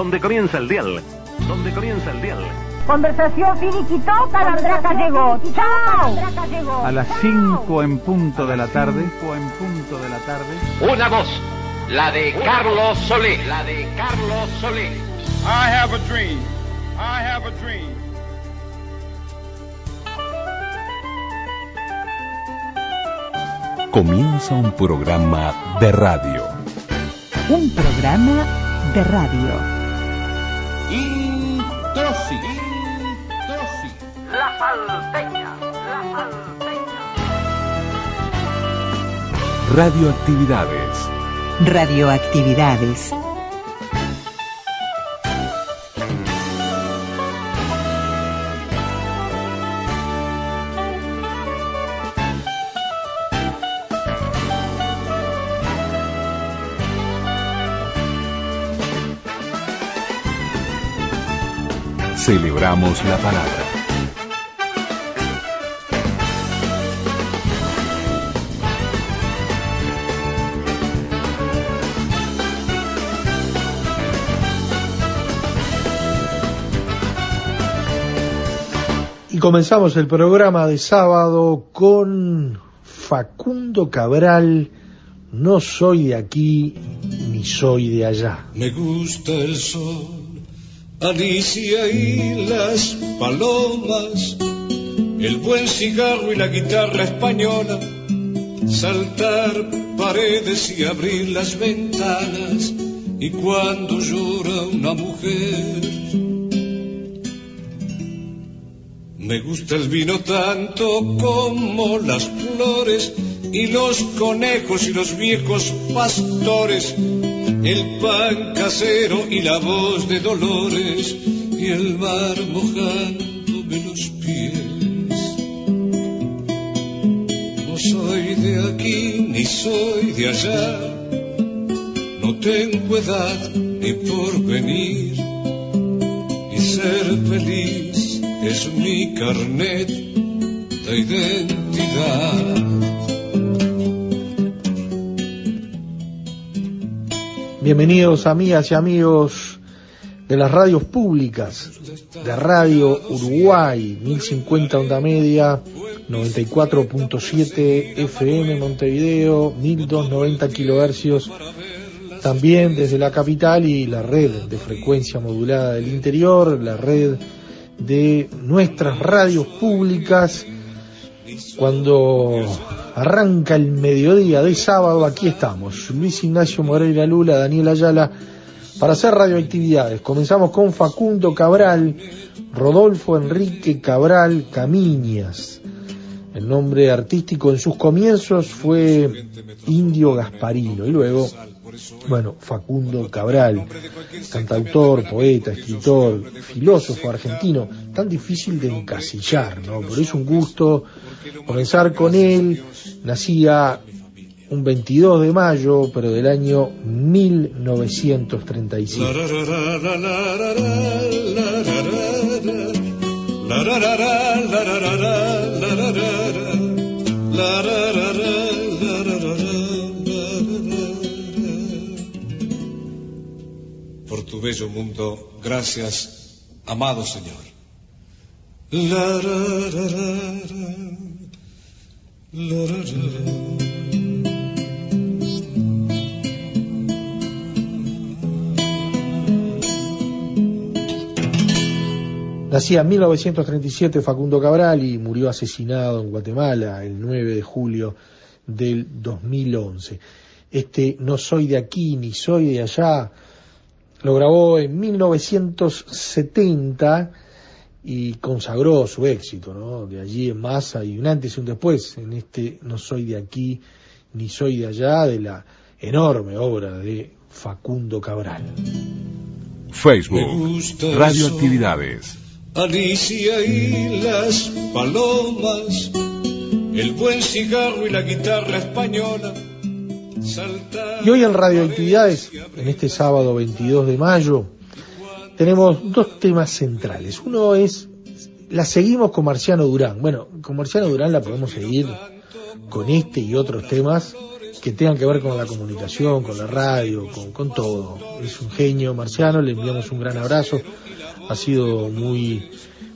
donde comienza el dial, donde comienza el dial. Conversación finiquitó, Calandraca llegó. ¡Chao! A las 5 en punto de la tarde, en punto de la tarde. Una voz, la de Carlos Solé, la de Carlos Solé. I have a dream. I have a dream. Comienza un programa de radio. Un programa de radio. Introsi, Introsi. La salteña, la salteña. Radioactividades. Radioactividades. La palabra. Y comenzamos el programa de sábado con Facundo Cabral, no soy de aquí ni soy de allá. Me gusta el sol, Alicia y las palomas, el buen cigarro y la guitarra española, saltar paredes y abrir las ventanas, y cuando llora una mujer. Me gusta el vino tanto como las flores y los conejos y los viejos pastores, el pan casero y la voz de Dolores y el mar mojándome los pies. No soy de aquí ni soy de allá, no tengo edad ni por venir y ser feliz es mi carnet de identidad. Bienvenidos amigas y amigos de las radios públicas, de Radio Uruguay, 1050 onda media, 94.7 FM Montevideo, 1290 kilohercios, también desde la capital y la red de frecuencia modulada del interior, la red de nuestras radios públicas. Cuando arranca el mediodía de sábado, aquí estamos, Luis Ignacio Moreira Lula, Daniel Ayala, para hacer radioactividades. Comenzamos con Facundo Cabral, Rodolfo Enrique Cabral Camiñas. El nombre artístico en sus comienzos fue Indio Gasparino y luego bueno, Facundo Cabral, cantautor, poeta, escritor, filósofo argentino, tan difícil de encasillar, ¿no? Pero es un gusto comenzar con él. Nacía un 22 de mayo, pero del año 1935. por tu bello mundo. Gracias, amado Señor. Nacía en 1937 Facundo Cabral y murió asesinado en Guatemala el 9 de julio del 2011. Este No soy de aquí ni soy de allá lo grabó en 1970 y consagró su éxito, ¿no? De allí en más hay un antes y un después en este No soy de aquí ni soy de allá de la enorme obra de Facundo Cabral. Facebook, Radioactividades. Alicia y las palomas, el buen cigarro y la guitarra española. Y hoy en Radioactividades, en este sábado 22 de mayo, tenemos dos temas centrales. Uno es, la seguimos con Marciano Durán. Bueno, con Marciano Durán la podemos seguir con este y otros temas que tengan que ver con la comunicación, con la radio, con, todo. Es un genio marciano, le enviamos un gran abrazo. Ha sido muy,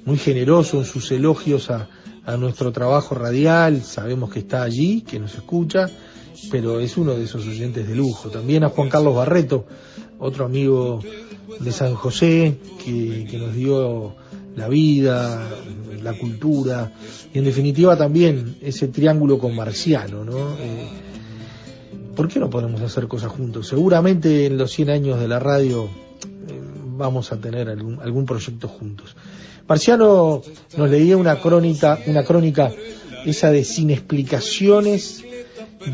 muy generoso en sus elogios a nuestro trabajo radial. Sabemos que está allí, que nos escucha, pero es uno de esos oyentes de lujo. También a Juan Carlos Barreto, otro amigo de San José, que, que nos dio la vida, la cultura y en definitiva también ese triángulo con Marciano, ¿no? Eh, ¿Por qué no podemos hacer cosas juntos? Seguramente en los 100 años de la radio eh, vamos a tener algún, algún proyecto juntos. Marciano nos leía una crónica, una crónica esa de sin explicaciones,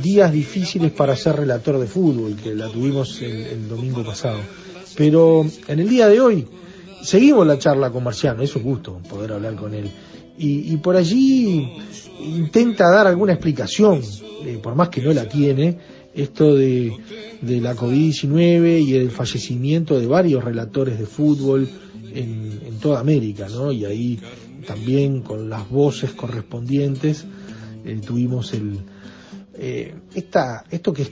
días difíciles para ser relator de fútbol, que la tuvimos el, domingo pasado. Pero en el día de hoy seguimos la charla con Marciano, es un gusto poder hablar con él. Y, y por allí intenta dar alguna explicación, eh, por más que no la tiene, esto de, de la COVID-19 y el fallecimiento de varios relatores de fútbol en, en, toda América, ¿no? Y ahí también con las voces correspondientes eh, tuvimos el, eh, esta, esto que es,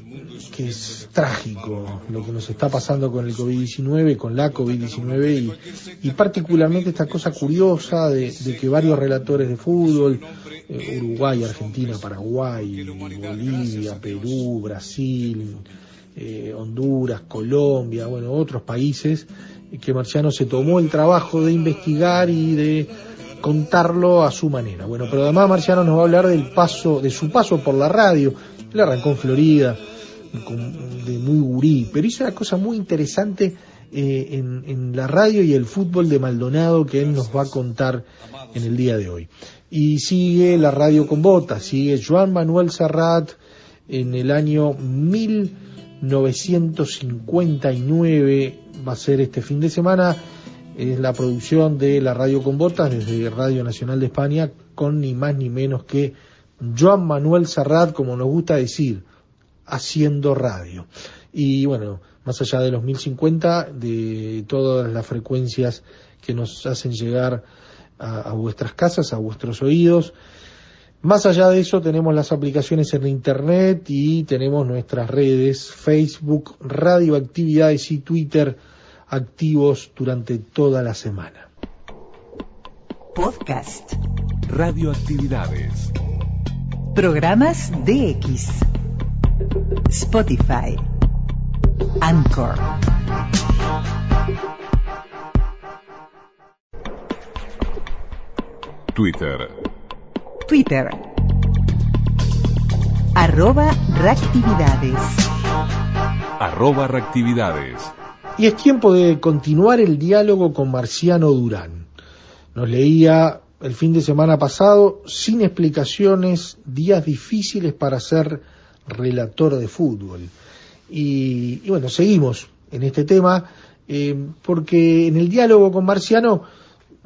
que es trágico, lo que nos está pasando con el COVID-19, con la COVID-19 y, y, particularmente esta cosa curiosa de, que varios relatores de fútbol, eh, Uruguay, Argentina, Paraguay, Bolivia, Perú, Brasil, eh, Honduras, Colombia, bueno, otros países, que Marciano se tomó el trabajo de investigar y de contarlo a su manera. Bueno, pero además Marciano nos va a hablar del paso, de su paso por la radio. Él arrancó en Florida, de muy gurí, pero hizo una cosa muy interesante eh, en, la radio y el fútbol de Maldonado que él nos va a contar en el día de hoy. Y sigue la radio con botas, sigue Joan Manuel Serrat en el año 1959, va a ser este fin de semana, es la producción de la Radio con Botas desde Radio Nacional de España con ni más ni menos que Joan Manuel Serrat, como nos gusta decir, haciendo radio. Y bueno, más allá de los 1050, de todas las frecuencias que nos hacen llegar a, a vuestras casas, a vuestros oídos. Más allá de eso tenemos las aplicaciones en Internet y tenemos nuestras redes Facebook, Radioactividades y Twitter activos durante toda la semana. Podcast. Radioactividades. Programas DX. Spotify. Anchor. Twitter. Twitter. Arroba reactividades. Arroba reactividades. Y es tiempo de continuar el diálogo con Marciano Durán. Nos leía el fin de semana pasado, sin explicaciones, días difíciles para ser relator de fútbol. Y, bueno, seguimos en este tema, eh, porque en el diálogo con Marciano,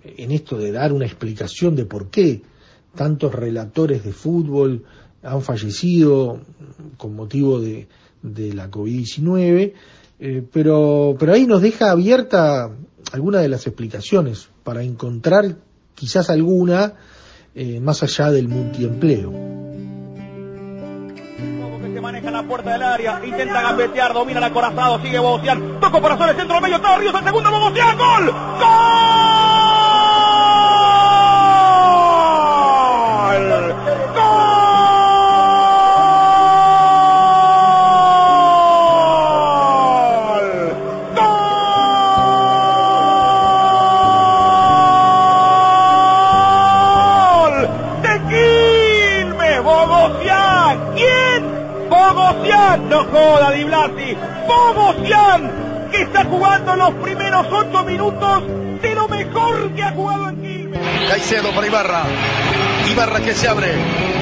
en esto de dar una explicación de por qué tantos relatores de fútbol han fallecido con motivo de, de la COVID-19, eh, pero, pero ahí nos deja abierta alguna de las explicaciones para encontrar quizás alguna eh, más allá del multiempleo. Maneja la puerta del área, intenta gambetear, domina el acorazado, sigue Bogosian, toco por el centro del medio, está Ríos, el segundo Bogosian, gol, gol, no joda Di Blasi, que está jugando los primeros ocho minutos de lo mejor que ha jugado en. Caicedo para Ibarra, Ibarra que se abre,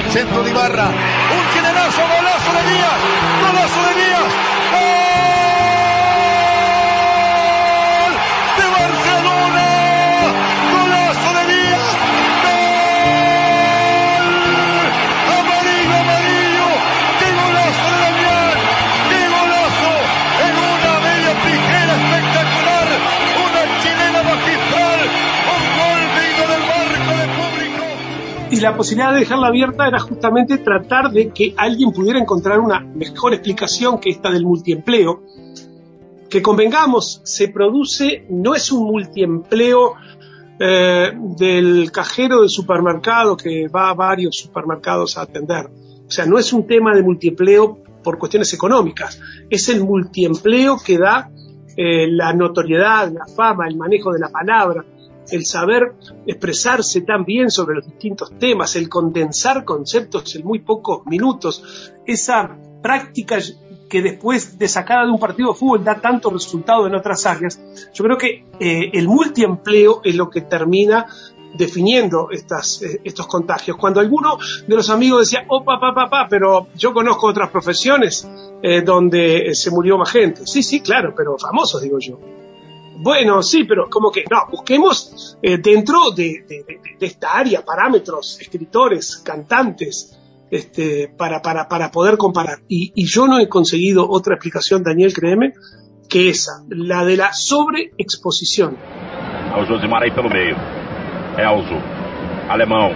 centro de Ibarra, un generoso golazo de Díaz, golazo de Díaz. La posibilidad de dejarla abierta era justamente tratar de que alguien pudiera encontrar una mejor explicación que esta del multiempleo, que convengamos, se produce, no es un multiempleo eh, del cajero del supermercado que va a varios supermercados a atender. O sea, no es un tema de multiempleo por cuestiones económicas, es el multiempleo que da eh, la notoriedad, la fama, el manejo de la palabra, el saber expresarse tan bien sobre los distintos temas, el condensar conceptos en muy pocos minutos, esa práctica que después de sacada de un partido de fútbol da tanto resultado en otras áreas, yo creo que eh, el multiempleo es lo que termina definiendo eh, estos contagios. Cuando alguno de los amigos decía, oh, papá, papá, pero yo conozco otras profesiones eh, donde se murió más gente. Sí, sí, claro, pero famosos, digo yo. Bueno, sí, pero como que no, busquemos eh, dentro de, de, de, de, esta área parámetros, escritores, cantantes, este, para, para, para poder comparar. Y, y yo no he conseguido otra explicación, Daniel, créeme, que esa, la de la sobreexposición. O Josimar aí pelo meio. Elzo, alemão.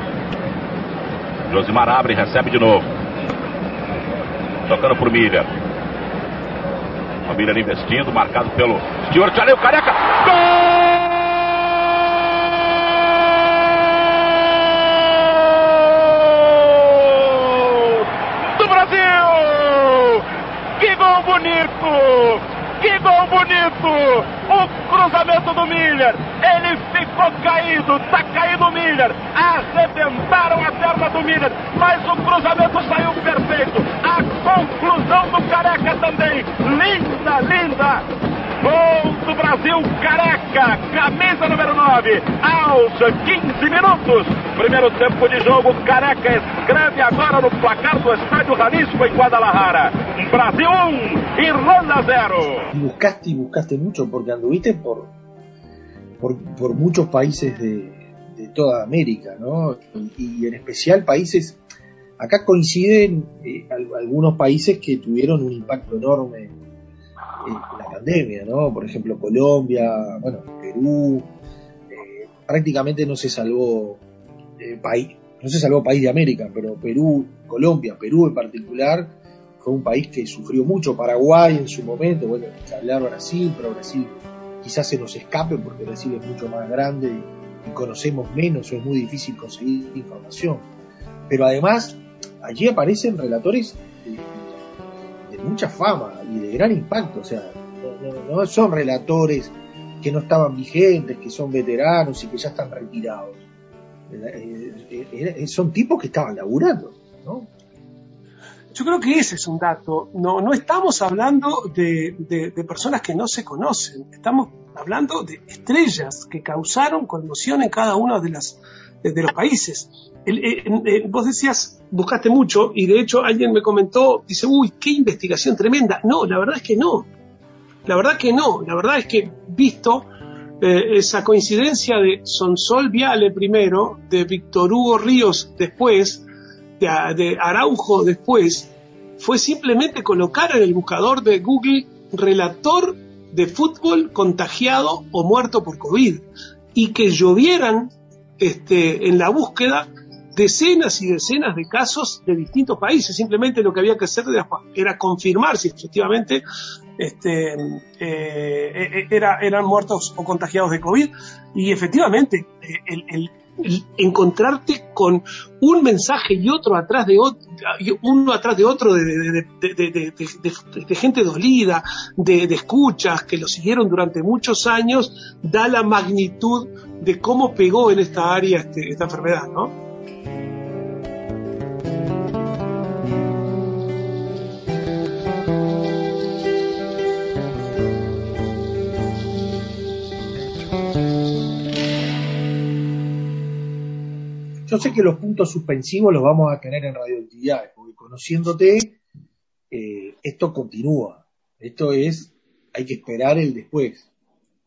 Josimar abre e recebe de novo. Tocando por Miller. Miller investindo, marcado pelo Stuart. O Careca. Gol! Do Brasil! Que gol bonito! Que gol bonito! Cruzamento do Miller. Ele ficou caído, tá caído o Miller. Arrebentaram a perna do Miller, mas o cruzamento saiu perfeito. A conclusão do Careca também. Linda, linda. Gol do Brasil, Careca, camisa número 9, aos 15 minutos. Primeiro tempo de jogo, Careca escreve agora no placar do Estádio Jalisco em Guadalajara. Brasil 1, Irlanda 0. Y buscaste y buscaste mucho porque anduviste por, por, por muchos países de, de, toda América, ¿no? Y, en especial países, acá coinciden eh, algunos países que tuvieron un impacto enorme la pandemia, ¿no? Por ejemplo, Colombia, bueno, Perú, eh, prácticamente no se salvó eh, país, no se salvó país de América, pero Perú, Colombia, Perú en particular, fue un país que sufrió mucho. Paraguay en su momento, bueno, hablar Brasil, pero Brasil quizás se nos escape porque Brasil es mucho más grande y, conocemos menos, o es muy difícil conseguir información. Pero además, allí aparecen relatores de mucha fama y de gran impacto. O sea, no, son relatores que no estaban vigentes, que son veteranos y que ya están retirados. Son tipos que estaban laburando, ¿no? Yo creo que ese es un dato. No, no estamos hablando de, personas que no se conocen. Estamos hablando de estrellas que causaron conmoción en cada uno de, los países. Vos decías, buscaste mucho y de hecho alguien me comentó, dice, uy, qué investigación tremenda. No, la verdad es que no. La verdad que no. La verdad es que visto eh, esa coincidencia de Sonsol Viale primero, de Víctor Hugo Ríos después, de, de Araujo después, fue simplemente colocar en el buscador de Google relator de fútbol contagiado o muerto por COVID y que llovieran este, en la búsqueda decenas y decenas de casos de distintos países. Simplemente lo que había que hacer era confirmar si efectivamente este, eh, era, eran muertos o contagiados de COVID. Y efectivamente, el, el, encontrarte con un mensaje y otro atrás de otro, uno atrás de otro de, de gente dolida, de, escuchas que lo siguieron durante muchos años, da la magnitud de cómo pegó en esta área este, esta enfermedad, ¿no? Yo sé que los puntos suspensivos los vamos a tener en radioactividades, porque conociéndote, eh, esto continúa. Esto es, hay que esperar el después.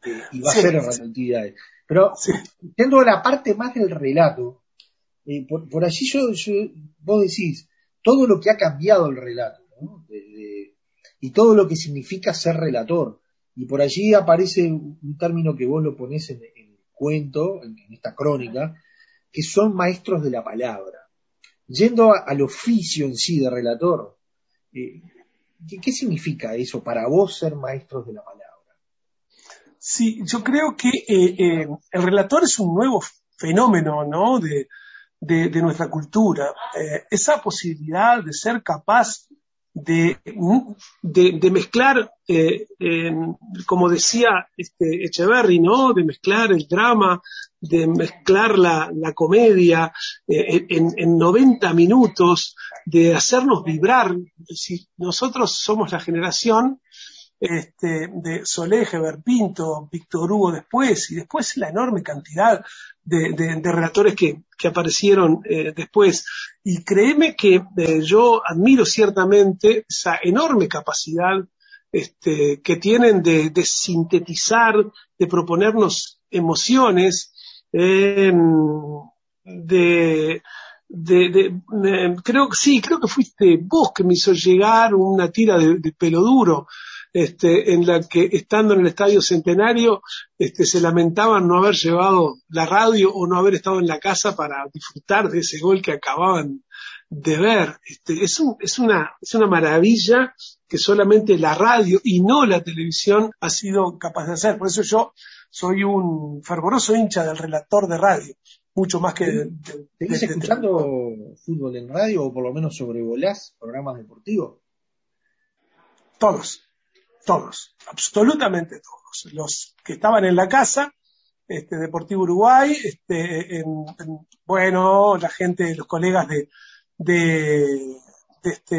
Eh, y va sí, a ser en radioactividades. Pero, sí. siendo la parte más del relato, eh, por, por, allí yo, yo, vos decís, todo lo que ha cambiado el relato, ¿no? de, de, y todo lo que significa ser relator. Y por allí aparece un término que vos lo ponés en, en el cuento, en, en esta crónica, que son maestros de la palabra. Yendo al oficio en sí de relator, eh, ¿qué, qué significa eso para vos ser maestros de la palabra? Sí, yo creo que eh, eh, el relator es un nuevo fenómeno, ¿no? De, de, nuestra cultura. Esa posibilidad de ser capaz de, de, de mezclar, eh, eh, como decía este Echeverry, ¿no? De mezclar el drama, de mezclar la, la comedia eh, en, en 90 minutos, de hacernos vibrar. Si nosotros somos la generación este, de Solé, Heber Pinto, Víctor Hugo después, y después la enorme cantidad de, de- de relatores que, que aparecieron eh, después. Y créeme que eh, yo admiro ciertamente esa enorme capacidad este, que tienen de, de sintetizar, de proponernos emociones, eh, de, de, de- de- creo que sí, creo que fuiste vos que me hizo llegar una tira de, de pelo duro, este, en la que estando en el Estadio Centenario, este, se lamentaban no haber llevado la radio o no haber estado en la casa para disfrutar de ese gol que acababan de ver. Este, es, un- es, una, es una maravilla que solamente la radio y no la televisión ha sido capaz de hacer. Por eso yo soy un fervoroso hincha del relator de radio, mucho más que ¿Seguís de- de- escuchando fútbol en radio o por lo menos sobrevolás programas deportivos? Todos, todos, absolutamente todos. Los que estaban en la casa, este, Deportivo Uruguay, este, en- en- bueno, la gente, los colegas de, de, de, este,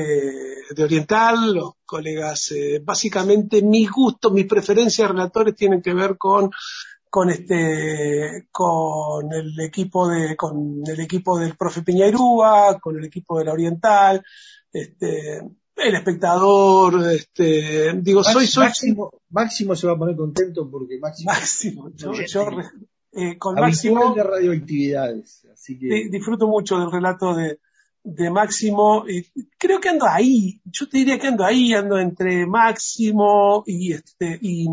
de Oriental, los colegas, eh, básicamente mis gustos, mis preferencias de relatores tienen que ver con con este con el equipo de con el equipo del profe Piñairúa, con el equipo de la Oriental, este el espectador, este digo soy soy Máximo, Máximo se va a poner contento porque Máximo, Máximo, yo, yo, eh, con Máximo de radioactividades, así que di- disfruto mucho del relato de, de Máximo y creo que ando ahí, yo te diría que ando ahí, ando entre Máximo y este y,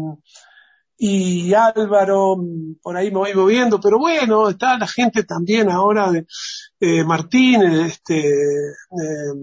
y Álvaro, mm, por ahí me voy moviendo, pero bueno, está la gente también ahora de eh, Martín, este eh,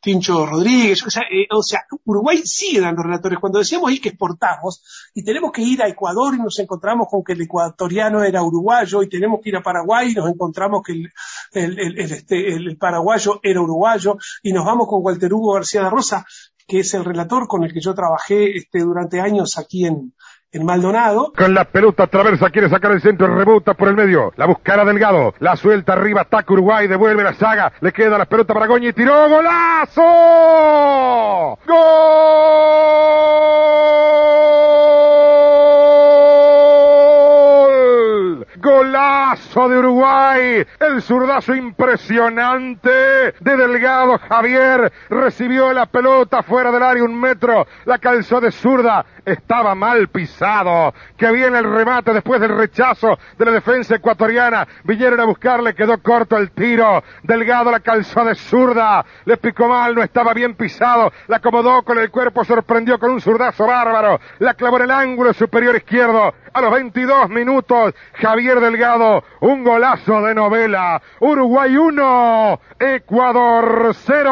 Tincho Rodríguez, o sea, eh, o sea, Uruguay sigue dando relatores. Cuando decíamos ahí que exportamos y tenemos que ir a Ecuador y nos encontramos con que el ecuatoriano era uruguayo y tenemos que ir a Paraguay y nos encontramos que el, el, este, paraguayo era uruguayo y nos vamos con Walter Hugo García de Rosa, que es el relator con el que yo trabajé este, durante años aquí en, en Maldonado. Con la pelota traversa, quiere sacar el centro, rebota por el medio. La buscará Delgado. La suelta arriba, ataca Uruguay, devuelve la saga. Le queda la pelota para Goñi, tiró, golazo. ¡Gol! Golazo de Uruguay. El zurdazo impresionante de Delgado Javier. Recibió la pelota fuera del área un metro. La calzó de zurda. Estaba mal pisado. Que viene el remate después del rechazo de la defensa ecuatoriana. Vinieron a buscarle, quedó corto el tiro. Delgado la calzó de zurda. Le picó mal, no estaba bien pisado. La acomodó con el cuerpo, sorprendió con un zurdazo bárbaro. La clavó en el ángulo superior izquierdo. A los 22 minutos, Javier Delgado, un golazo de novela. Uruguay 1, Ecuador 0.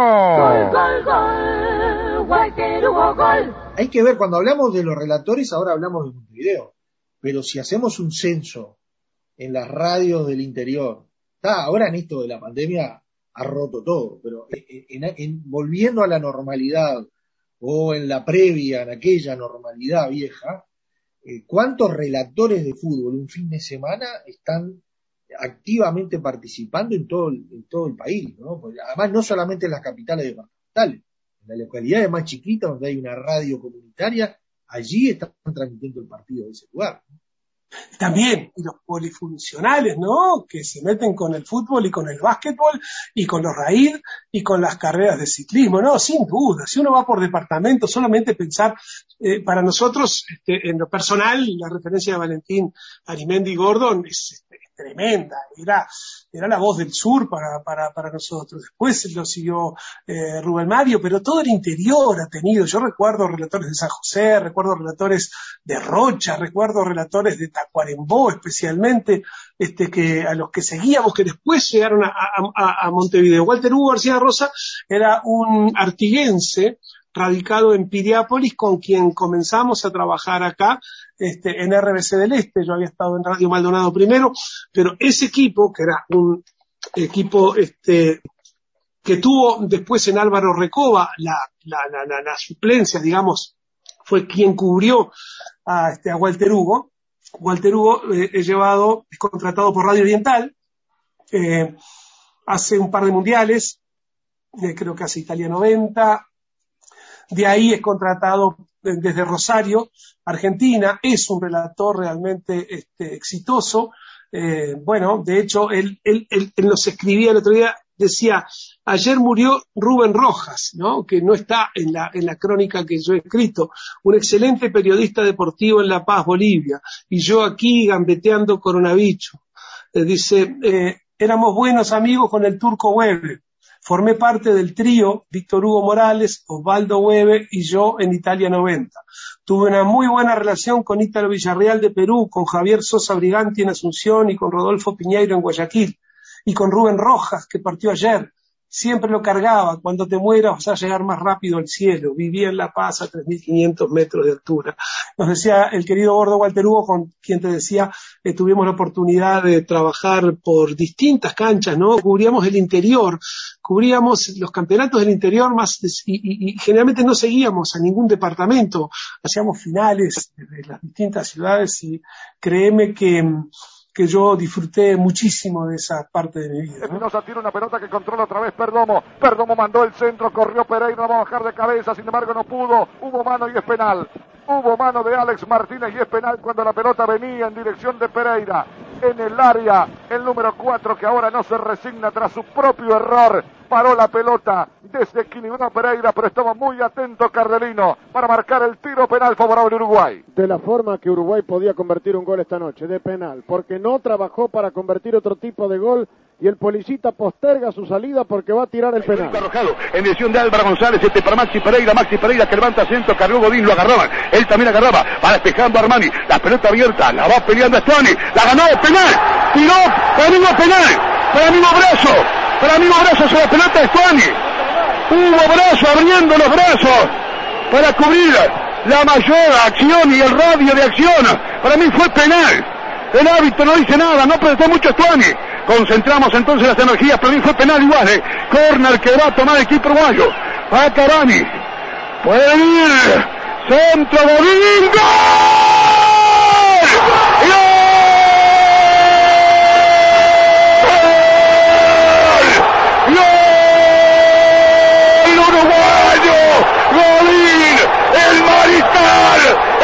hay que ver, cuando hablamos de los relatores, ahora hablamos de Montevideo, pero si hacemos un censo en las radios del interior, está, ahora en esto de la pandemia ha roto todo, pero en- en- en- volviendo a la normalidad o en la previa, en aquella normalidad vieja, eh, ¿cuántos relatores de fútbol un fin de semana están activamente participando en todo en todo el país? ¿no? Porque además, no solamente en las capitales departamentales, en las localidades más chiquitas donde hay una radio comunitaria, allí están transmitiendo el partido de ese lugar. También, los polifuncionales, ¿no? Que se meten con el fútbol y con el básquetbol y con los raíz y con las carreras de ciclismo, ¿no? Sin duda. Si uno va por departamento, solamente pensar, eh, para nosotros, este, en lo personal, la referencia de Valentín Arimendi Gordon es, tremenda, era, era la voz del sur para, para, nosotros. Después lo siguió eh, Rubén Mario, pero todo el interior ha tenido. Yo recuerdo relatores de San José, recuerdo relatores de Rocha, recuerdo relatores de Tacuarembó especialmente, este, que, a los que seguíamos, que después llegaron a, a, a Montevideo. Walter Hugo García Rosa era un artiguense, radicado en Piriápolis, con quien comenzamos a trabajar acá este, en RBC del Este. Yo había estado en Radio Maldonado primero, pero ese equipo, que era un equipo este, que tuvo después en Álvaro Recoba la, la, la, la suplencia, digamos, fue quien cubrió a, este, a Walter Hugo. Walter Hugo eh, es llevado, es contratado por Radio Oriental, eh, hace un par de mundiales, eh, creo que hace Italia 90, de ahí es contratado desde Rosario, Argentina, es un relator realmente este, exitoso. Eh, bueno, de hecho, él, él, él, él, nos escribía el otro día, decía, ayer murió Rubén Rojas, ¿no? que no está en la, en la crónica que yo he escrito, un excelente periodista deportivo en La Paz, Bolivia, y yo aquí gambeteando coronavirus. Eh, dice, eh, éramos buenos amigos con el turco Weber, Formé parte del trío Víctor Hugo Morales, Osvaldo Weber y yo en Italia 90. Tuve una muy buena relación con Ítalo Villarreal de Perú, con Javier Sosa Briganti en Asunción y con Rodolfo Piñeiro en Guayaquil. Y con Rubén Rojas, que partió ayer. Siempre lo cargaba. Cuando te mueras vas a llegar más rápido al cielo. Vivía en La Paz a 3.500 metros de altura. Nos decía el querido gordo Walter Hugo, con quien te decía, eh, tuvimos la oportunidad de trabajar por distintas canchas, ¿no? Cubríamos el interior, cubríamos los campeonatos del interior más y, y, y, generalmente no seguíamos a ningún departamento, hacíamos finales de las distintas ciudades y créeme que que yo disfruté muchísimo de esa parte de mi vida. ¿no? Tira una pelota que controla otra vez Perdomo. Perdomo mandó el centro, corrió Pereira, va a bajar de cabeza, sin embargo no pudo. Hubo mano y es penal. Hubo mano de Alex Martínez y es penal cuando la pelota venía en dirección de Pereira. En el área, el número 4 que ahora no se resigna tras su propio error. Paró la pelota desde Quinibuna Pereira, pero estaba muy atento Cardelino para marcar el tiro penal favorable a Uruguay. De la forma que Uruguay podía convertir un gol esta noche, de penal, porque no trabajó para convertir otro tipo de gol y el policita posterga su salida porque va a tirar el penal. Arrojado en dirección de Álvaro González, este para Maxi Pereira, Maxi Pereira que levanta centro, Carlos Godín lo agarraban, él también agarraba, va despejando Armani, la pelota abierta, la va peleando a Stoney, la ganó, penal, tiró, para mí no penal, para mí no brazo, para mí no brazo sobre la pelota de Stoney, hubo brazo abriendo los brazos para cubrir la mayor acción y el radio de acción, para mí fue penal. El hábito no dice nada, no prestó mucho Stuani. Concentramos entonces las energías, pero fue penal igual. ¿eh? Corner que va a tomar el equipo uruguayo. A Carani. Puede venir. Centro Godín. ¡Gol!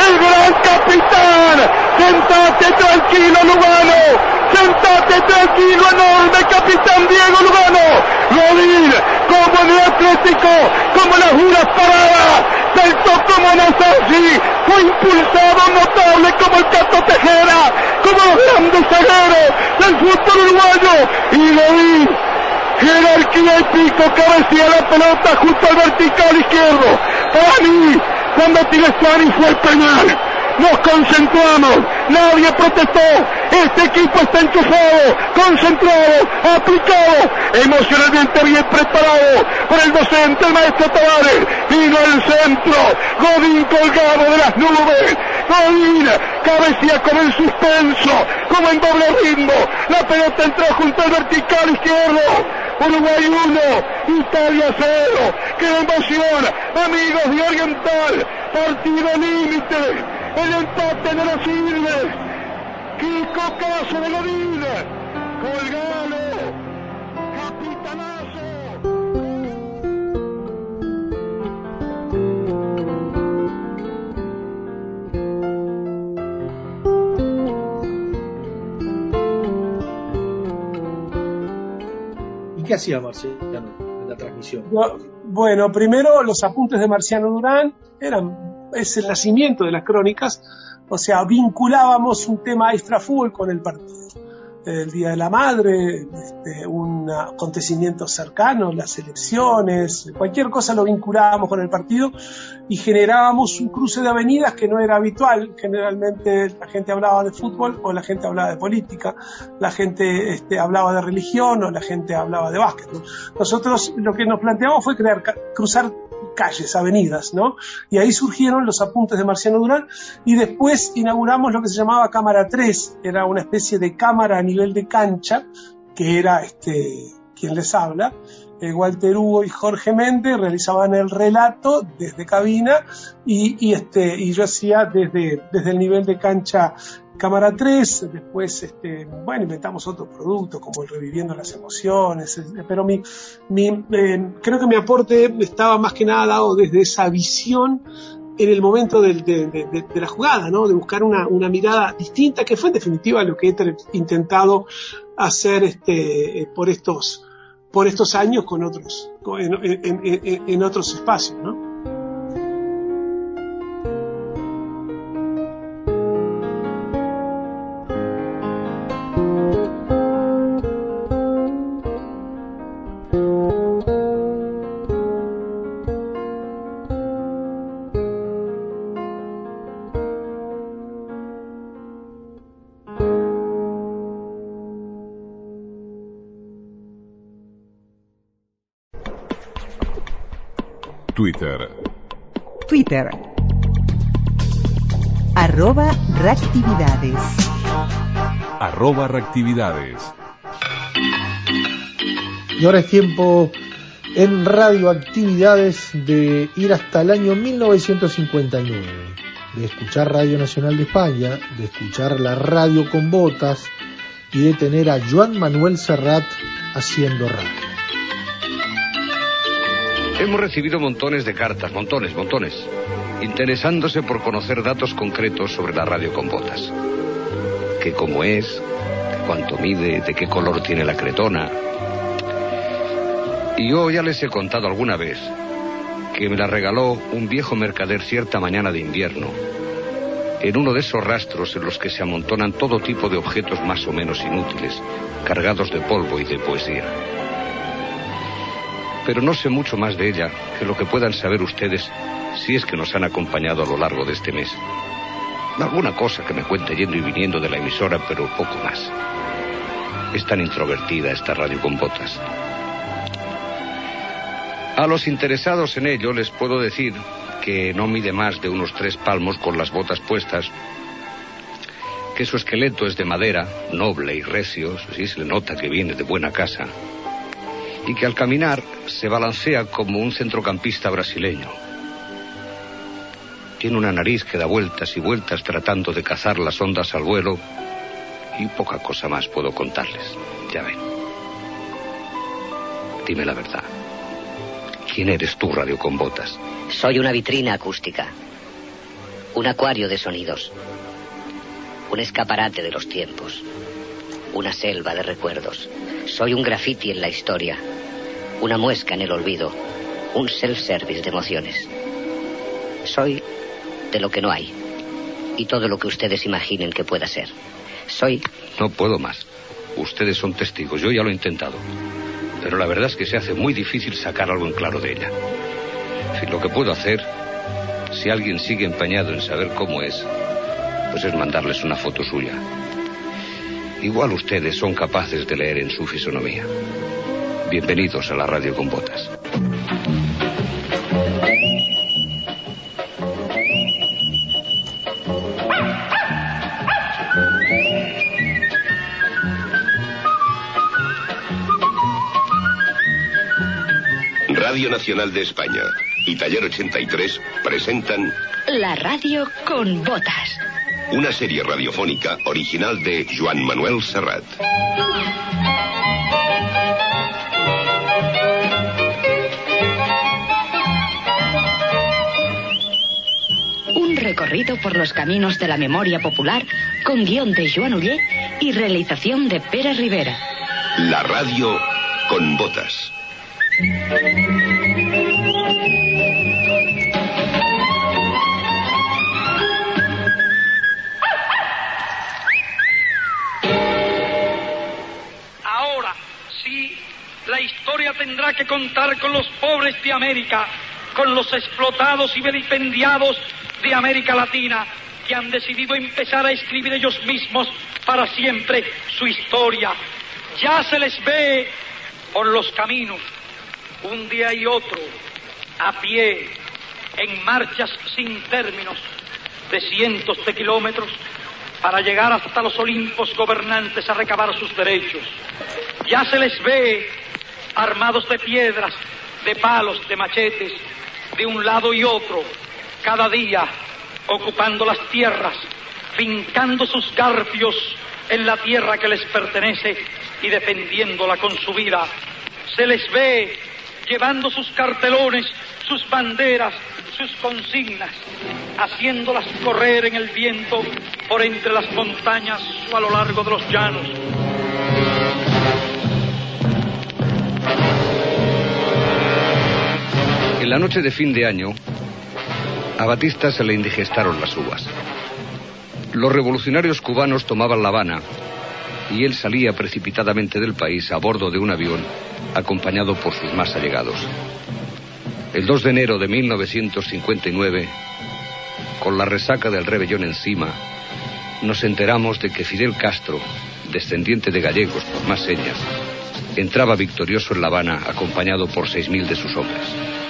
¡El gran capitán! sentate tranquilo Sentate tranquilo enorme capitán Diego Lugano, Godín, como en el Atlético, como las duras paradas, saltó como Nasashi, fue impulsado notable como el Cato Tejera, como los grandes zagueros del fútbol uruguayo, y Godín, jerarquía y pico, cabecía la pelota junto al vertical izquierdo, para mí, cuando Suárez fue el penal, nos concentramos, nadie protestó, este equipo está enchufado, concentrado, aplicado, emocionalmente bien preparado por el docente, el maestro Tavares, vino el centro, Godín colgado de las nubes, Godín cabecía como en suspenso, como en doble ritmo, la pelota entró junto al vertical izquierdo, Uruguay 1, Italia 0, qué emoción, amigos de Oriental, partido límite, el empate no lo sirve. ¡Qué cocazo de Godín! ¡Colgalo! ¡Capitanazo! ¿Y qué hacía Marciano en la transmisión? Bueno, primero los apuntes de Marciano Durán eran es el nacimiento de las crónicas, o sea, vinculábamos un tema extra fútbol con el partido. el Día de la Madre, este, un acontecimiento cercano, las elecciones, cualquier cosa lo vinculábamos con el partido y generábamos un cruce de avenidas que no era habitual. Generalmente la gente hablaba de fútbol o la gente hablaba de política, la gente este, hablaba de religión o la gente hablaba de básquet. Nosotros lo que nos planteamos fue crear, cruzar calles, avenidas, ¿no? Y ahí surgieron los apuntes de Marciano Durán y después inauguramos lo que se llamaba Cámara 3, era una especie de cámara a nivel de cancha, que era este, quien les habla, eh, Walter Hugo y Jorge Méndez realizaban el relato desde cabina y, y, este, y yo hacía desde, desde el nivel de cancha Cámara 3, después, este, bueno, inventamos otros productos como el Reviviendo las Emociones, pero mi, mi, eh, creo que mi aporte estaba más que nada dado desde esa visión en el momento de, de, de, de la jugada, ¿no? De buscar una, mirada distinta, que fue en definitiva lo que he intentado hacer este, por estos, por estos años con otros, en, en otros espacios, ¿no? Twitter. Twitter. Arroba reactividades. Arroba reactividades. Y ahora es tiempo en radioactividades de ir hasta el año 1959, de escuchar Radio Nacional de España, de escuchar la radio con botas y de tener a Joan Manuel Serrat haciendo radio. Hemos recibido montones de cartas, montones, montones, interesándose por conocer datos concretos sobre la radio con botas. Que cómo es, cuánto mide, de qué color tiene la cretona. Y yo ya les he contado alguna vez que me la regaló un viejo mercader cierta mañana de invierno, en uno de esos rastros en los que se amontonan todo tipo de objetos más o menos inútiles, cargados de polvo y de poesía pero no sé mucho más de ella que lo que puedan saber ustedes si es que nos han acompañado a lo largo de este mes. Alguna cosa que me cuente yendo y viniendo de la emisora, pero poco más. Es tan introvertida esta radio con botas. A los interesados en ello les puedo decir que no mide más de unos tres palmos con las botas puestas, que su esqueleto es de madera, noble y recio, sí se le nota que viene de buena casa, y que al caminar se balancea como un centrocampista brasileño. Tiene una nariz que da vueltas y vueltas tratando de cazar las ondas al vuelo y poca cosa más puedo contarles. Ya ven. Dime la verdad. ¿Quién eres tú, Radio con Botas? Soy una vitrina acústica. Un acuario de sonidos. Un escaparate de los tiempos. Una selva de recuerdos. Soy un graffiti en la historia una muesca en el olvido, un self-service de emociones. Soy de lo que no hay y todo lo que ustedes imaginen que pueda ser. Soy... No puedo más. Ustedes son testigos, yo ya lo he intentado. Pero la verdad es que se hace muy difícil sacar algo en claro de ella. Si lo que puedo hacer, si alguien sigue empeñado en saber cómo es, pues es mandarles una foto suya. Igual ustedes son capaces de leer en su fisonomía. Bienvenidos a la radio con botas. Radio Nacional de España y Taller 83 presentan La radio con botas. Una serie radiofónica original de Joan Manuel Serrat. recorrido por los caminos de la memoria popular con guion de Joan Ullé y realización de Pérez Rivera. La radio con botas. Que contar con los pobres de América, con los explotados y vilipendiados de América Latina, que han decidido empezar a escribir ellos mismos para siempre su historia. Ya se les ve por los caminos, un día y otro, a pie, en marchas sin términos de cientos de kilómetros para llegar hasta los Olimpos gobernantes a recabar sus derechos. Ya se les ve armados de piedras, de palos, de machetes, de un lado y otro, cada día ocupando las tierras, fincando sus garfios en la tierra que les pertenece y defendiéndola con su vida. Se les ve llevando sus cartelones, sus banderas, sus consignas, haciéndolas correr en el viento por entre las montañas o a lo largo de los llanos. En la noche de fin de año, a Batista se le indigestaron las uvas. Los revolucionarios cubanos tomaban La Habana y él salía precipitadamente del país a bordo de un avión acompañado por sus más allegados. El 2 de enero de 1959, con la resaca del rebelión encima, nos enteramos de que Fidel Castro, descendiente de gallegos por más señas, entraba victorioso en La Habana acompañado por 6.000 de sus hombres.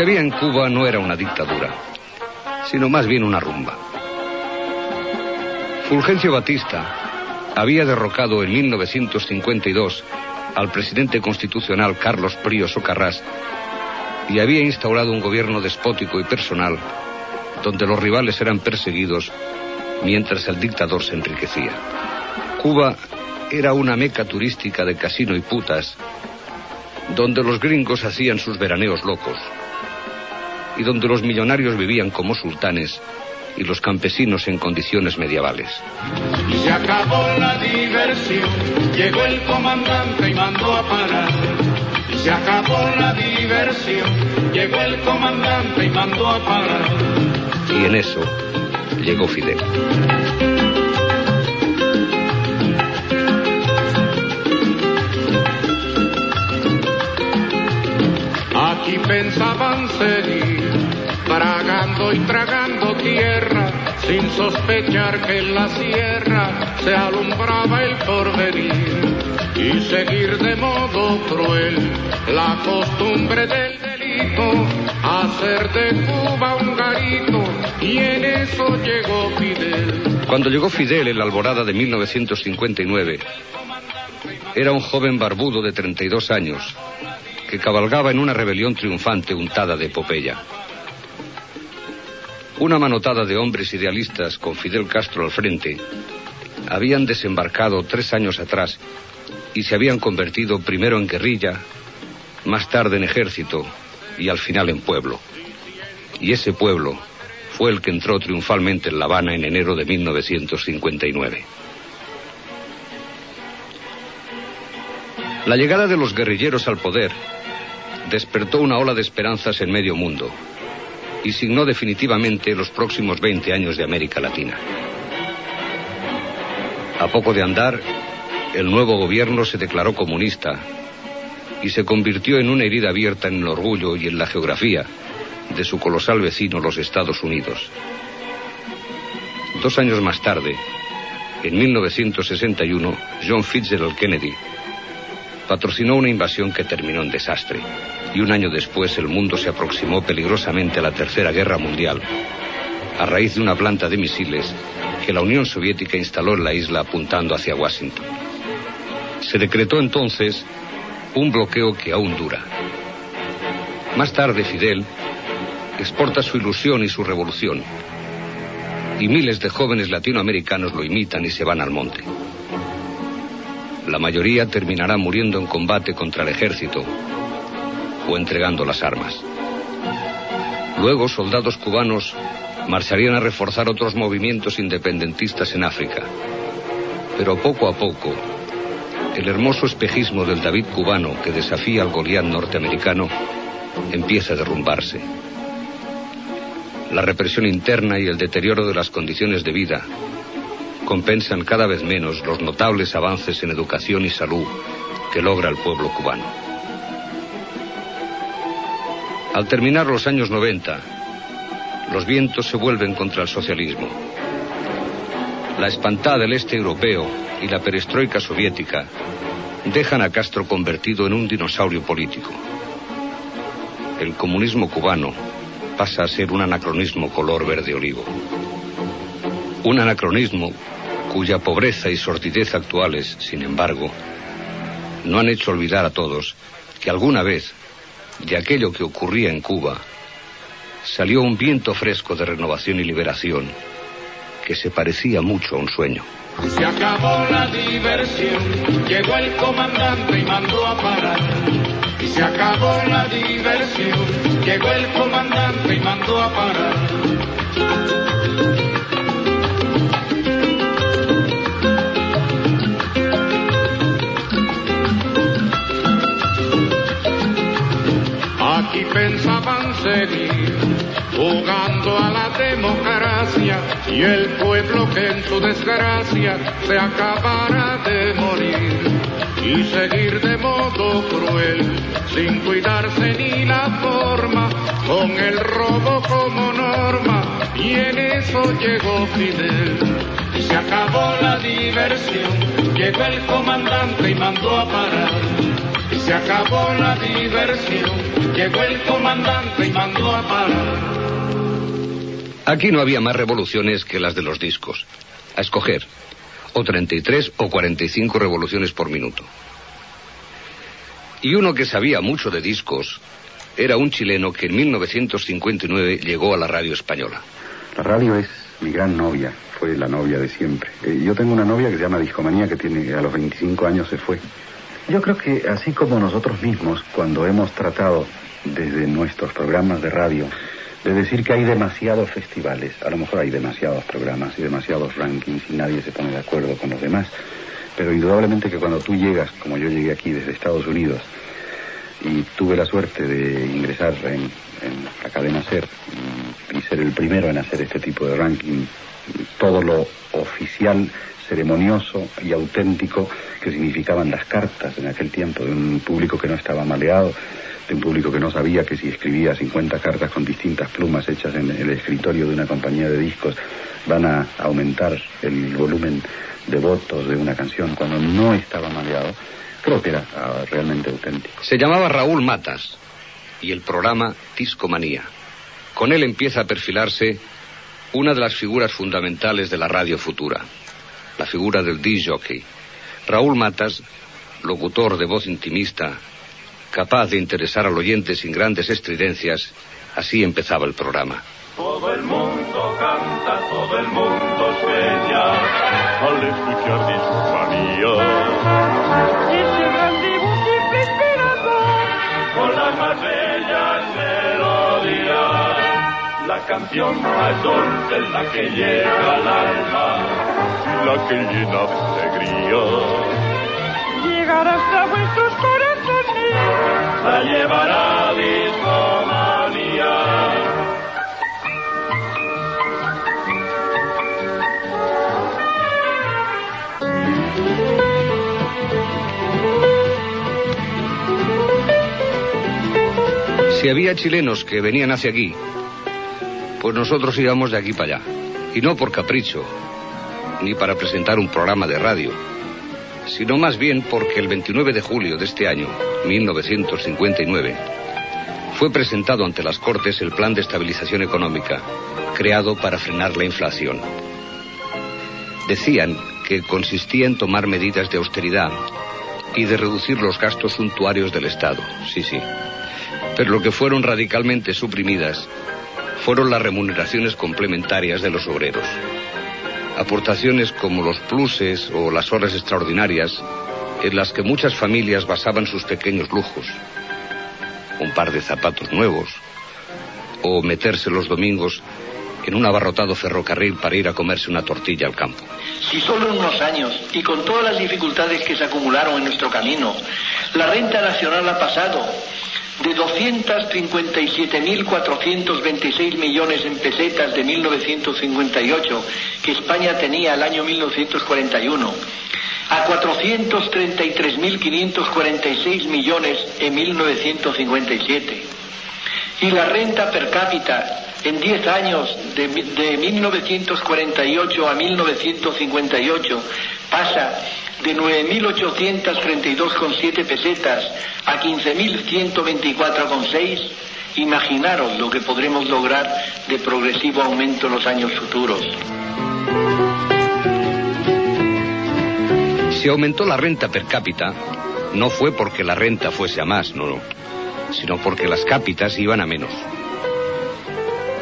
Que había en Cuba no era una dictadura, sino más bien una rumba. Fulgencio Batista había derrocado en 1952 al presidente constitucional Carlos Prío Socarrás y había instaurado un gobierno despótico y personal donde los rivales eran perseguidos mientras el dictador se enriquecía. Cuba era una meca turística de casino y putas donde los gringos hacían sus veraneos locos y donde los millonarios vivían como sultanes y los campesinos en condiciones medievales. Y se acabó la diversión, llegó el comandante y mandó a parar. Y se acabó la diversión, llegó el comandante y mandó a parar. Y en eso llegó Fidel. Aquí pensaban seguir, tragando y tragando tierra, sin sospechar que en la sierra se alumbraba el porvenir. Y seguir de modo cruel la costumbre del delito, hacer de Cuba un garito, y en eso llegó Fidel. Cuando llegó Fidel en la alborada de 1959, era un joven barbudo de 32 años que cabalgaba en una rebelión triunfante untada de epopeya. Una manotada de hombres idealistas con Fidel Castro al frente habían desembarcado tres años atrás y se habían convertido primero en guerrilla, más tarde en ejército y al final en pueblo. Y ese pueblo fue el que entró triunfalmente en La Habana en enero de 1959. La llegada de los guerrilleros al poder despertó una ola de esperanzas en medio mundo y signó definitivamente los próximos 20 años de América Latina. A poco de andar, el nuevo gobierno se declaró comunista y se convirtió en una herida abierta en el orgullo y en la geografía de su colosal vecino, los Estados Unidos. Dos años más tarde, en 1961, John Fitzgerald Kennedy patrocinó una invasión que terminó en desastre. Y un año después el mundo se aproximó peligrosamente a la Tercera Guerra Mundial, a raíz de una planta de misiles que la Unión Soviética instaló en la isla apuntando hacia Washington. Se decretó entonces un bloqueo que aún dura. Más tarde Fidel exporta su ilusión y su revolución, y miles de jóvenes latinoamericanos lo imitan y se van al monte. La mayoría terminará muriendo en combate contra el ejército o entregando las armas. Luego soldados cubanos marcharían a reforzar otros movimientos independentistas en África. Pero poco a poco, el hermoso espejismo del David cubano que desafía al Goliat norteamericano empieza a derrumbarse. La represión interna y el deterioro de las condiciones de vida compensan cada vez menos los notables avances en educación y salud que logra el pueblo cubano. Al terminar los años 90, los vientos se vuelven contra el socialismo. La espantada del este europeo y la perestroika soviética dejan a Castro convertido en un dinosaurio político. El comunismo cubano pasa a ser un anacronismo color verde olivo. Un anacronismo cuya pobreza y sordidez actuales, sin embargo, no han hecho olvidar a todos que alguna vez de aquello que ocurría en Cuba salió un viento fresco de renovación y liberación que se parecía mucho a un sueño. Se acabó la diversión, llegó el comandante y mandó a parar. Y se acabó la diversión, llegó el comandante y mandó a parar. Pensaban seguir jugando a la democracia y el pueblo que en su desgracia se acabara de morir y seguir de modo cruel sin cuidarse ni la forma con el robo como norma. Y en eso llegó Fidel. Se acabó la diversión llegó el comandante y mandó a parar se acabó la diversión llegó el comandante y mandó a parar Aquí no había más revoluciones que las de los discos. A escoger. O 33 o 45 revoluciones por minuto. Y uno que sabía mucho de discos era un chileno que en 1959 llegó a la radio española. La radio es mi gran novia, fue la novia de siempre. Eh, yo tengo una novia que se llama Discomanía, que tiene a los 25 años se fue. Yo creo que así como nosotros mismos, cuando hemos tratado desde nuestros programas de radio de decir que hay demasiados festivales, a lo mejor hay demasiados programas y demasiados rankings y nadie se pone de acuerdo con los demás, pero indudablemente que cuando tú llegas, como yo llegué aquí desde Estados Unidos, y tuve la suerte de ingresar en, la cadena SER y, y ser el primero en hacer este tipo de ranking, todo lo oficial, ceremonioso y auténtico que significaban las cartas en aquel tiempo de un público que no estaba maleado, de un público que no sabía que si escribía 50 cartas con distintas plumas hechas en el escritorio de una compañía de discos van a aumentar el volumen de votos de una canción cuando no estaba maleado, creo que era ah, realmente auténtico. Se llamaba Raúl Matas y el programa Discomanía. Con él empieza a perfilarse una de las figuras fundamentales de la radio futura, la figura del disc jockey. Raúl Matas, locutor de voz intimista, capaz de interesar al oyente sin grandes estridencias, así empezaba el programa. Todo el mundo canta, todo el mundo sueña al escuchar La canción dulce es la que llega al alma, la que llena de alegría. Llegar hasta vuestros corazones, la llevará discomanía. Si había chilenos que venían hacia aquí, pues nosotros íbamos de aquí para allá. Y no por capricho, ni para presentar un programa de radio, sino más bien porque el 29 de julio de este año, 1959, fue presentado ante las Cortes el Plan de Estabilización Económica, creado para frenar la inflación. Decían que consistía en tomar medidas de austeridad y de reducir los gastos suntuarios del Estado. Sí, sí. Pero lo que fueron radicalmente suprimidas fueron las remuneraciones complementarias de los obreros. Aportaciones como los pluses o las horas extraordinarias en las que muchas familias basaban sus pequeños lujos. Un par de zapatos nuevos o meterse los domingos en un abarrotado ferrocarril para ir a comerse una tortilla al campo. Si solo unos años, y con todas las dificultades que se acumularon en nuestro camino, la renta nacional ha pasado de 257.426 millones en pesetas de 1958 que España tenía el año 1941 a 433.546 millones en 1957. Y la renta per cápita en 10 años, de, de 1948 a 1958, pasa de 9.832,7 pesetas a 15.124,6, imaginaros lo que podremos lograr de progresivo aumento en los años futuros. Si aumentó la renta per cápita, no fue porque la renta fuese a más, no, no, sino porque las cápitas iban a menos.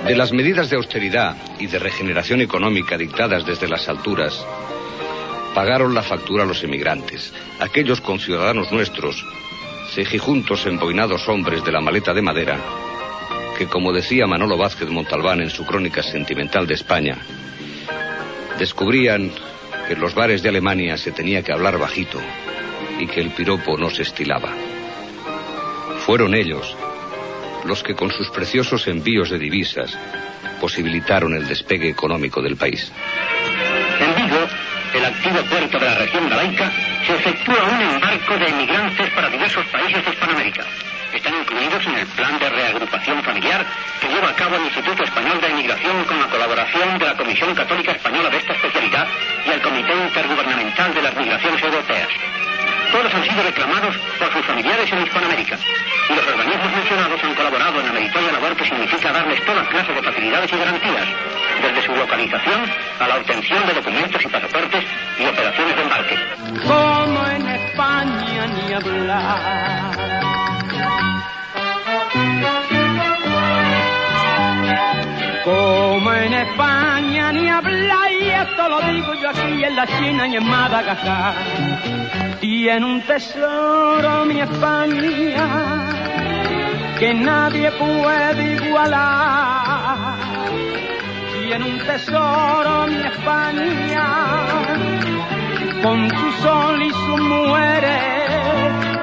De las medidas de austeridad y de regeneración económica dictadas desde las alturas, pagaron la factura los emigrantes, aquellos conciudadanos nuestros, cejijuntos emboinados hombres de la maleta de madera, que como decía Manolo Vázquez Montalbán en su crónica sentimental de España, descubrían que en los bares de Alemania se tenía que hablar bajito y que el piropo no se estilaba. Fueron ellos los que con sus preciosos envíos de divisas posibilitaron el despegue económico del país. Activo puerto de la región galaica, se efectúa un embarco de emigrantes para diversos países de Hispanoamérica. Están incluidos en el plan de reagrupación familiar que lleva a cabo el Instituto Español de Inmigración con la colaboración de la Comisión Católica Española de esta especialidad y el Comité Intergubernamental de las Migraciones Europeas. Todos han sido reclamados por sus familiares en Hispanoamérica. Y los organismos mencionados han colaborado en la meritoria labor que significa darles todas clases de facilidades y garantías, desde su localización a la obtención de documentos y pasaportes y operaciones de embarque. Como en España ni hablar. Como en España ni hablar, y esto lo digo yo aquí en la China y en Madagascar. Tiene un tesoro mi España que nadie puede igualar. Tiene un tesoro mi España con su sol y su muere,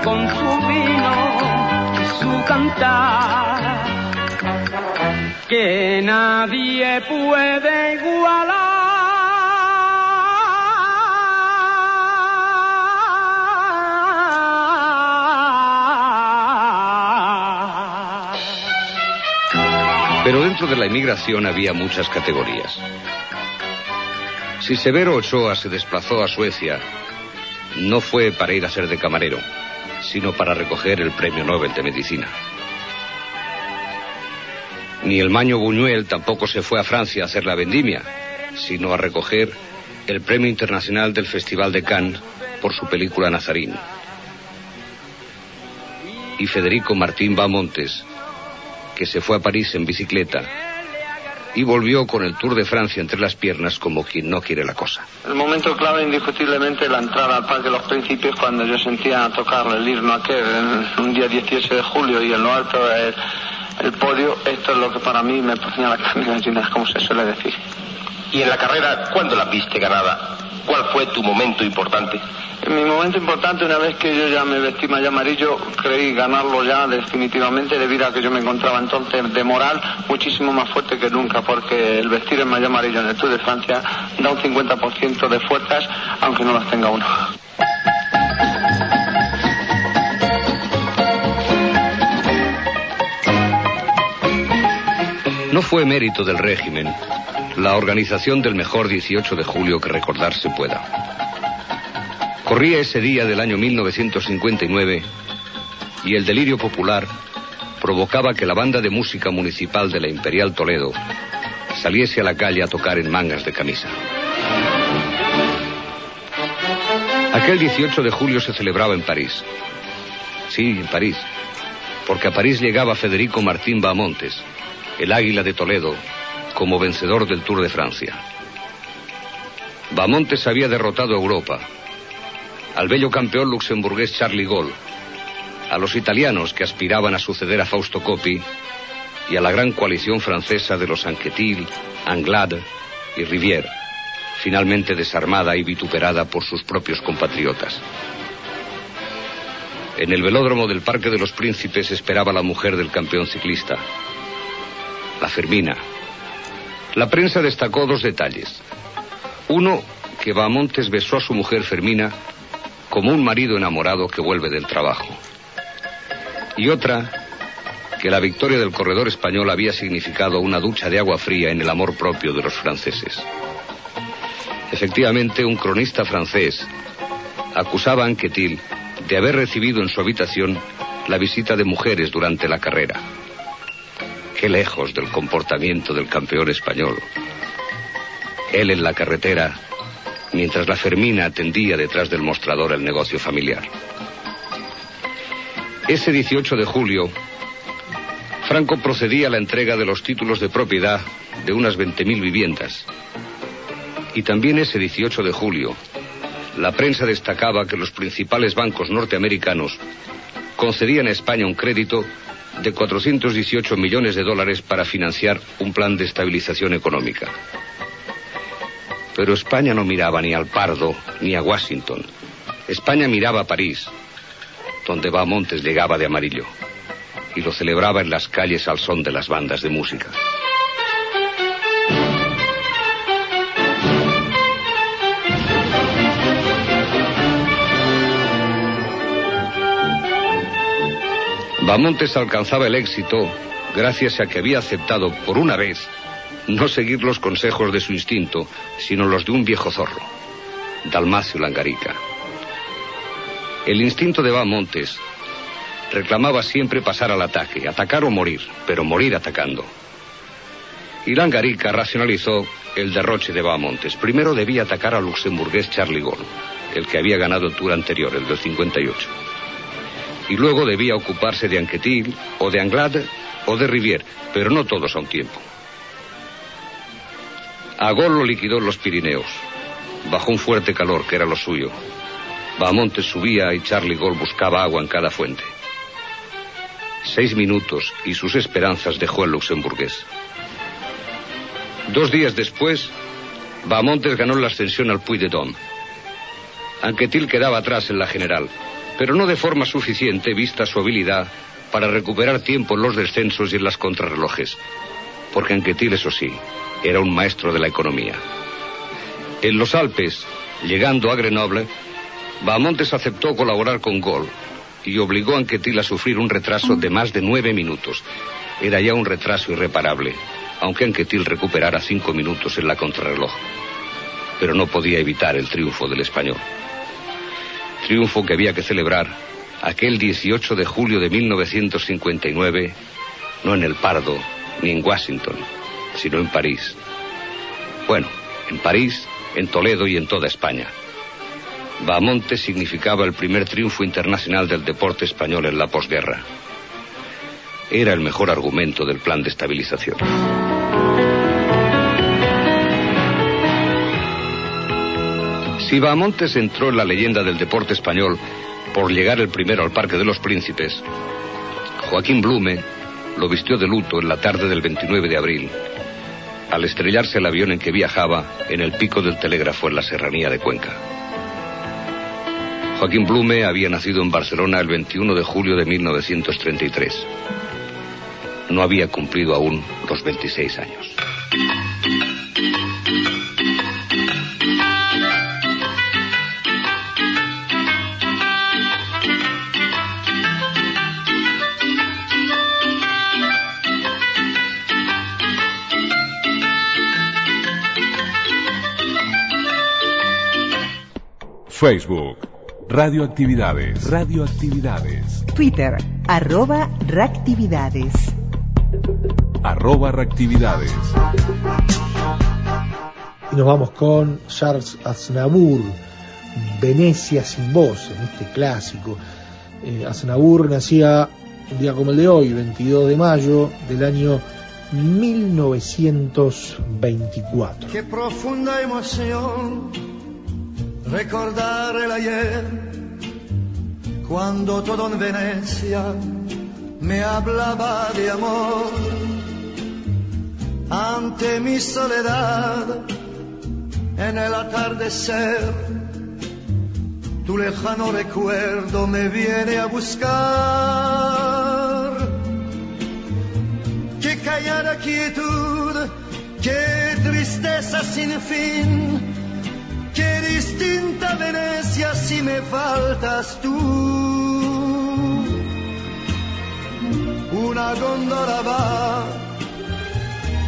con su vino y su cantar, que nadie puede igualar. Pero dentro de la inmigración había muchas categorías. Si Severo Ochoa se desplazó a Suecia, no fue para ir a ser de camarero, sino para recoger el Premio Nobel de Medicina. Ni el Maño Buñuel tampoco se fue a Francia a hacer la vendimia, sino a recoger el Premio Internacional del Festival de Cannes por su película Nazarín. Y Federico Martín Bamontes, que se fue a París en bicicleta y volvió con el Tour de Francia entre las piernas como quien no quiere la cosa. El momento clave, indiscutiblemente, la entrada al Parque de los Príncipes cuando yo sentía tocar el himno aquel en un día 18 de julio y en lo alto el, el podio. Esto es lo que para mí me ponía la carne de gallina, como se suele decir. ¿Y en la carrera cuándo la viste ganada? ¿Cuál fue tu momento importante? Mi momento importante, una vez que yo ya me vestí malla amarillo, creí ganarlo ya definitivamente debido a que yo me encontraba entonces de moral muchísimo más fuerte que nunca, porque el vestir en malla amarillo en el Tour de Francia da un 50% de fuerzas, aunque no las tenga uno. No fue mérito del régimen la organización del mejor 18 de julio que recordarse pueda. Corría ese día del año 1959 y el delirio popular provocaba que la banda de música municipal de la Imperial Toledo saliese a la calle a tocar en mangas de camisa. Aquel 18 de julio se celebraba en París. Sí, en París. Porque a París llegaba Federico Martín Bahamontes, el águila de Toledo, como vencedor del Tour de Francia. Bahamontes había derrotado a Europa, al bello campeón luxemburgués Charlie Gaulle, a los italianos que aspiraban a suceder a Fausto Coppi y a la gran coalición francesa de los Anquetil, Anglade y Rivière, finalmente desarmada y vituperada por sus propios compatriotas. En el velódromo del Parque de los Príncipes esperaba la mujer del campeón ciclista, la Fermina. La prensa destacó dos detalles. Uno, que Bahamontes besó a su mujer Fermina como un marido enamorado que vuelve del trabajo. Y otra, que la victoria del corredor español había significado una ducha de agua fría en el amor propio de los franceses. Efectivamente, un cronista francés acusaba a Anquetil de haber recibido en su habitación la visita de mujeres durante la carrera. Qué lejos del comportamiento del campeón español. Él en la carretera, mientras la Fermina atendía detrás del mostrador el negocio familiar. Ese 18 de julio, Franco procedía a la entrega de los títulos de propiedad de unas 20.000 viviendas. Y también ese 18 de julio, la prensa destacaba que los principales bancos norteamericanos concedían a España un crédito de 418 millones de dólares para financiar un plan de estabilización económica. Pero España no miraba ni al Pardo ni a Washington. España miraba a París, donde Montes llegaba de amarillo, y lo celebraba en las calles al son de las bandas de música. Bamontes alcanzaba el éxito gracias a que había aceptado por una vez no seguir los consejos de su instinto, sino los de un viejo zorro, Dalmacio Langarica. El instinto de Bamontes reclamaba siempre pasar al ataque, atacar o morir, pero morir atacando. Y Langarica racionalizó el derroche de Bamontes. Primero debía atacar al luxemburgués Charlie Gaulle, el que había ganado el tour anterior, el del 58 y luego debía ocuparse de Anquetil o de Anglade o de Rivière, pero no todos a un tiempo. Agol lo liquidó en los Pirineos, bajo un fuerte calor que era lo suyo. Bahamontes subía y Charlie Gol buscaba agua en cada fuente. Seis minutos y sus esperanzas dejó el luxemburgués. Dos días después, Bahamontes ganó la ascensión al Puy de Dôme. Anquetil quedaba atrás en la general, pero no de forma suficiente vista su habilidad para recuperar tiempo en los descensos y en las contrarrelojes, porque Anquetil, eso sí, era un maestro de la economía. En los Alpes, llegando a Grenoble, Bahamontes aceptó colaborar con Gol y obligó a Anquetil a sufrir un retraso de más de nueve minutos. Era ya un retraso irreparable, aunque Anquetil recuperara cinco minutos en la contrarreloj. Pero no podía evitar el triunfo del español triunfo que había que celebrar aquel 18 de julio de 1959, no en el Pardo ni en Washington, sino en París. Bueno, en París, en Toledo y en toda España. Bahamonte significaba el primer triunfo internacional del deporte español en la posguerra. Era el mejor argumento del plan de estabilización. Si Bahamontes entró en la leyenda del deporte español por llegar el primero al Parque de los Príncipes, Joaquín Blume lo vistió de luto en la tarde del 29 de abril, al estrellarse el avión en que viajaba en el pico del telégrafo en la serranía de Cuenca. Joaquín Blume había nacido en Barcelona el 21 de julio de 1933. No había cumplido aún los 26 años. Facebook, Radioactividades. Radioactividades. Twitter, arroba reactividades. Arroba reactividades. Y nos vamos con Charles Aznavour, Venecia sin voz, en este clásico. Eh, Aznavour nacía un día como el de hoy, 22 de mayo del año 1924. Qué profunda emoción recordar el ayer, cuando todo en Venecia me hablaba de amor. Ante mi soledad, en el atardecer, tu lejano recuerdo me viene a buscar. Qué callada quietud, qué tristeza sin fin, qué distinta Venecia si me faltas tú. Una góndola va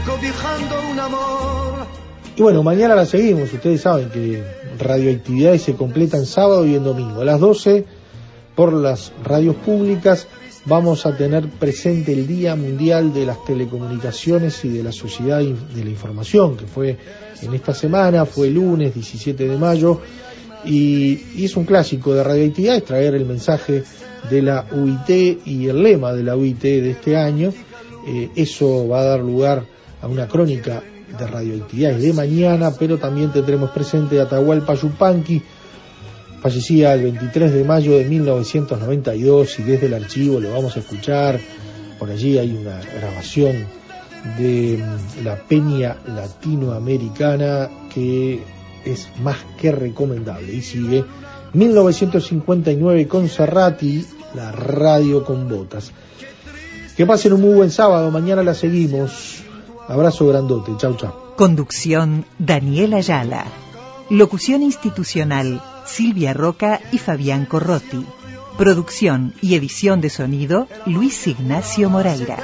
cobijando un amor. Y bueno, mañana la seguimos. Ustedes saben que radioactividades se completan sábado y en domingo. A las 12 por las radios públicas vamos a tener presente el Día Mundial de las Telecomunicaciones y de la Sociedad de la Información, que fue en esta semana, fue el lunes 17 de mayo, y, es un clásico de radioactividades traer el mensaje de la UIT y el lema de la UIT de este año. Eh, eso va a dar lugar a una crónica de radioactividades de mañana, pero también tendremos presente a Atahualpa Yupanqui, fallecía el 23 de mayo de 1992 y desde el archivo lo vamos a escuchar. Por allí hay una grabación de mm, la peña latinoamericana que es más que recomendable y sigue 1959 con Serrati, la radio con botas. Que pasen un muy buen sábado, mañana la seguimos. Abrazo grandote, chau chau. Conducción Daniela Ayala. Locución institucional Silvia Roca y Fabián Corrotti. Producción y edición de sonido Luis Ignacio Moreira.